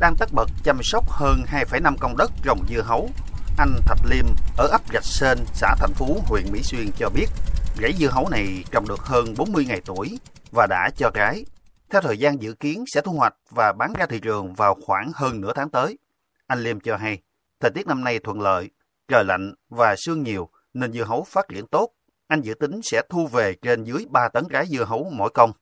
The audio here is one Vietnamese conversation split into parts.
đang tất bật chăm sóc hơn 2,5 công đất trồng dưa hấu. Anh Thạch Liêm ở ấp Rạch Sên, xã Thành Phú, huyện Mỹ Xuyên cho biết, rẫy dưa hấu này trồng được hơn 40 ngày tuổi và đã cho trái. Theo thời gian dự kiến sẽ thu hoạch và bán ra thị trường vào khoảng hơn nửa tháng tới. Anh Liêm cho hay, thời tiết năm nay thuận lợi, trời lạnh và sương nhiều nên dưa hấu phát triển tốt. Anh dự tính sẽ thu về trên dưới 3 tấn trái dưa hấu mỗi công.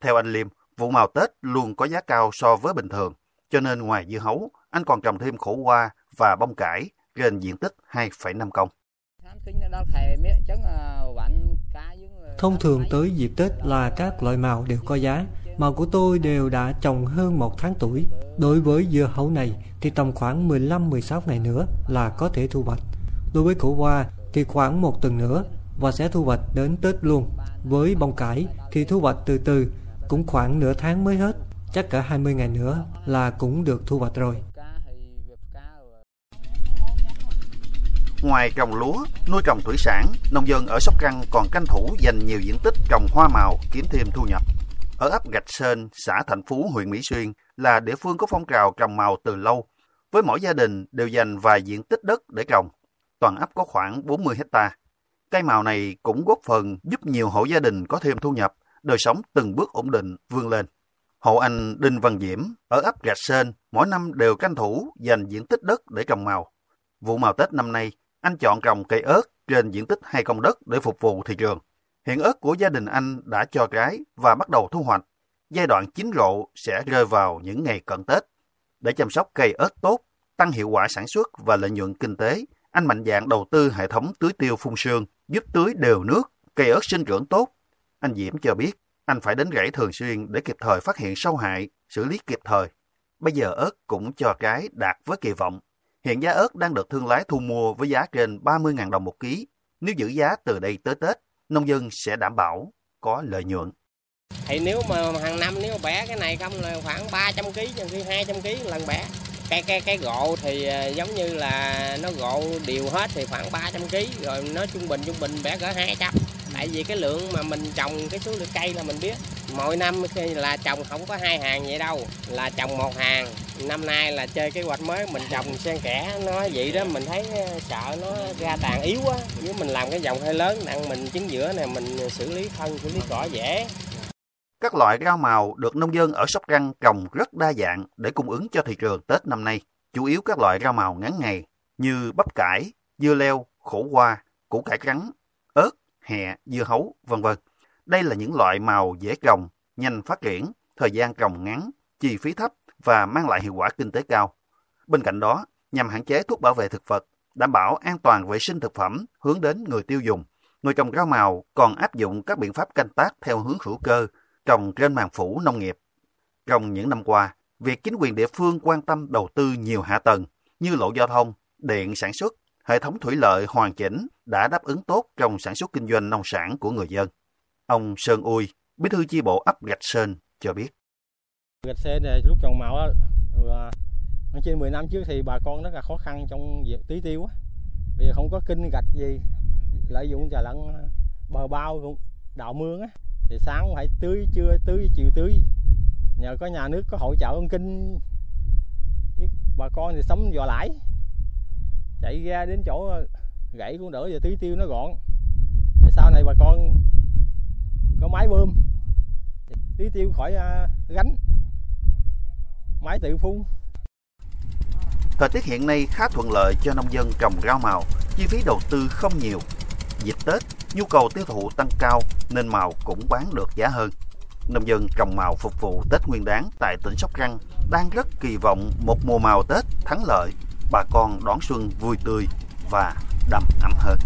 Theo anh Liêm, vụ màu Tết luôn có giá cao so với bình thường, cho nên ngoài dưa hấu, anh còn trồng thêm khổ qua và bông cải trên diện tích 2,5 công. Thông thường tới dịp Tết là các loại màu đều có giá. Màu của tôi đều đã trồng hơn một tháng tuổi. Đối với dưa hấu này thì tầm khoảng 15-16 ngày nữa là có thể thu hoạch. Đối với khổ qua thì khoảng một tuần nữa và sẽ thu hoạch đến Tết luôn. Với bông cải thì thu hoạch từ từ, cũng khoảng nửa tháng mới hết. Chắc cả 20 ngày nữa là cũng được thu hoạch rồi. Ngoài trồng lúa, nuôi trồng thủy sản, nông dân ở Sóc Trăng còn tranh thủ dành nhiều diện tích trồng hoa màu kiếm thêm thu nhập. Ở ấp Gạch Sơn, xã Thạnh Phú, huyện Mỹ Xuyên là địa phương có phong trào trồng màu từ lâu, với mỗi gia đình đều dành vài diện tích đất để trồng. Toàn ấp có khoảng 40 hecta. Cây màu này cũng góp phần giúp nhiều hộ gia đình có thêm thu nhập, đời sống từng bước ổn định, vươn lên. Hộ anh Đinh Văn Diễm ở ấp Gạch Sơn mỗi năm đều tranh thủ dành diện tích đất để trồng màu. Vụ màu Tết năm nay, anh chọn trồng cây ớt trên diện tích hai công đất để phục vụ thị trường. Hiện ớt của gia đình anh đã cho trái và bắt đầu thu hoạch. Giai đoạn chín rộ sẽ rơi vào những ngày cận Tết. Để chăm sóc cây ớt tốt, tăng hiệu quả sản xuất và lợi nhuận kinh tế, anh mạnh dạn đầu tư hệ thống tưới tiêu phun sương, giúp tưới đều nước, cây ớt sinh trưởng tốt. Anh Diễm cho biết, anh phải đến gãy thường xuyên để kịp thời phát hiện sâu hại, xử lý kịp thời. Bây giờ ớt cũng cho cái đạt với kỳ vọng. Hiện giá ớt đang được thương lái thu mua với giá trên 30.000 đồng một ký. Nếu giữ giá từ đây tới Tết, nông dân sẽ đảm bảo có lợi nhuận. Thì nếu mà hàng năm nếu mà bẻ cái này không là khoảng 300 kg, trong khi 200 kg lần bẻ. Cái cái cái gộ thì à, giống như là nó gộ đều hết thì khoảng 300 kg rồi nó trung bình trung bình bẻ cỡ 200. Tại vì cái lượng mà mình trồng cái số lượng cây là mình biết. Mỗi năm là trồng không có hai hàng vậy đâu, là trồng một hàng. Năm nay là chơi cái hoạch mới mình trồng xen kẽ nó vậy đó mình thấy ờ, sợ nó ra tàn yếu quá Nếu mình làm cái dòng hơi lớn nặng mình trứng giữa này mình ờ, xử lý phân, xử lý cỏ dễ. Các loại rau màu được nông dân ở Sóc Trăng trồng rất đa dạng để cung ứng cho thị trường Tết năm nay. Chủ yếu các loại rau màu ngắn ngày như bắp cải, dưa leo, khổ qua, củ cải trắng, hẹ, dưa hấu, vân vân. Đây là những loại màu dễ trồng, nhanh phát triển, thời gian trồng ngắn, chi phí thấp và mang lại hiệu quả kinh tế cao. Bên cạnh đó, nhằm hạn chế thuốc bảo vệ thực vật, đảm bảo an toàn vệ sinh thực phẩm hướng đến người tiêu dùng, người trồng rau màu còn áp dụng các biện pháp canh tác theo hướng hữu cơ, trồng trên màng phủ nông nghiệp. Trong những năm qua, việc chính quyền địa phương quan tâm đầu tư nhiều hạ tầng như lộ giao thông, điện sản xuất, hệ thống thủy lợi hoàn chỉnh đã đáp ứng tốt trong sản xuất kinh doanh nông sản của người dân. Ông Sơn Ui, bí thư chi bộ ấp Gạch Sơn cho biết. Gạch Sơn này lúc trồng màu á, à, trên 10 năm trước thì bà con rất là khó khăn trong việc tưới tiêu á. Bây giờ không có kinh gạch gì, lợi dụng trà lẫn à, bờ bao đạo mương á thì sáng phải tưới trưa tưới chiều tưới nhờ có nhà nước có hỗ trợ ông kinh bà con thì sống dò lãi chạy ra đến chỗ gãy cũng đỡ giờ tưới tiêu nó gọn thì sau này bà con có máy bơm tưới tiêu khỏi à, gánh máy tự phun Thời tiết hiện nay khá thuận lợi cho nông dân trồng rau màu, chi phí đầu tư không nhiều. Dịp Tết, nhu cầu tiêu thụ tăng cao nên màu cũng bán được giá hơn. Nông dân trồng màu phục vụ Tết Nguyên đán tại tỉnh Sóc Trăng đang rất kỳ vọng một mùa màu Tết thắng lợi, bà con đón xuân vui tươi và đầm ấm hơn.